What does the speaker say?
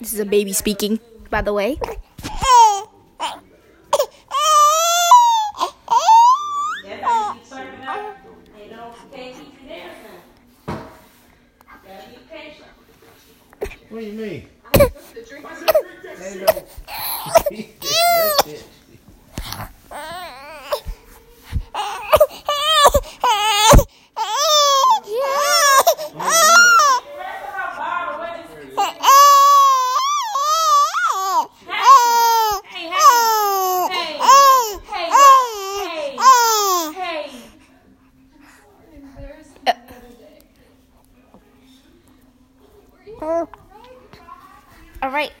This is a baby speaking, by the way. What do you mean? All right.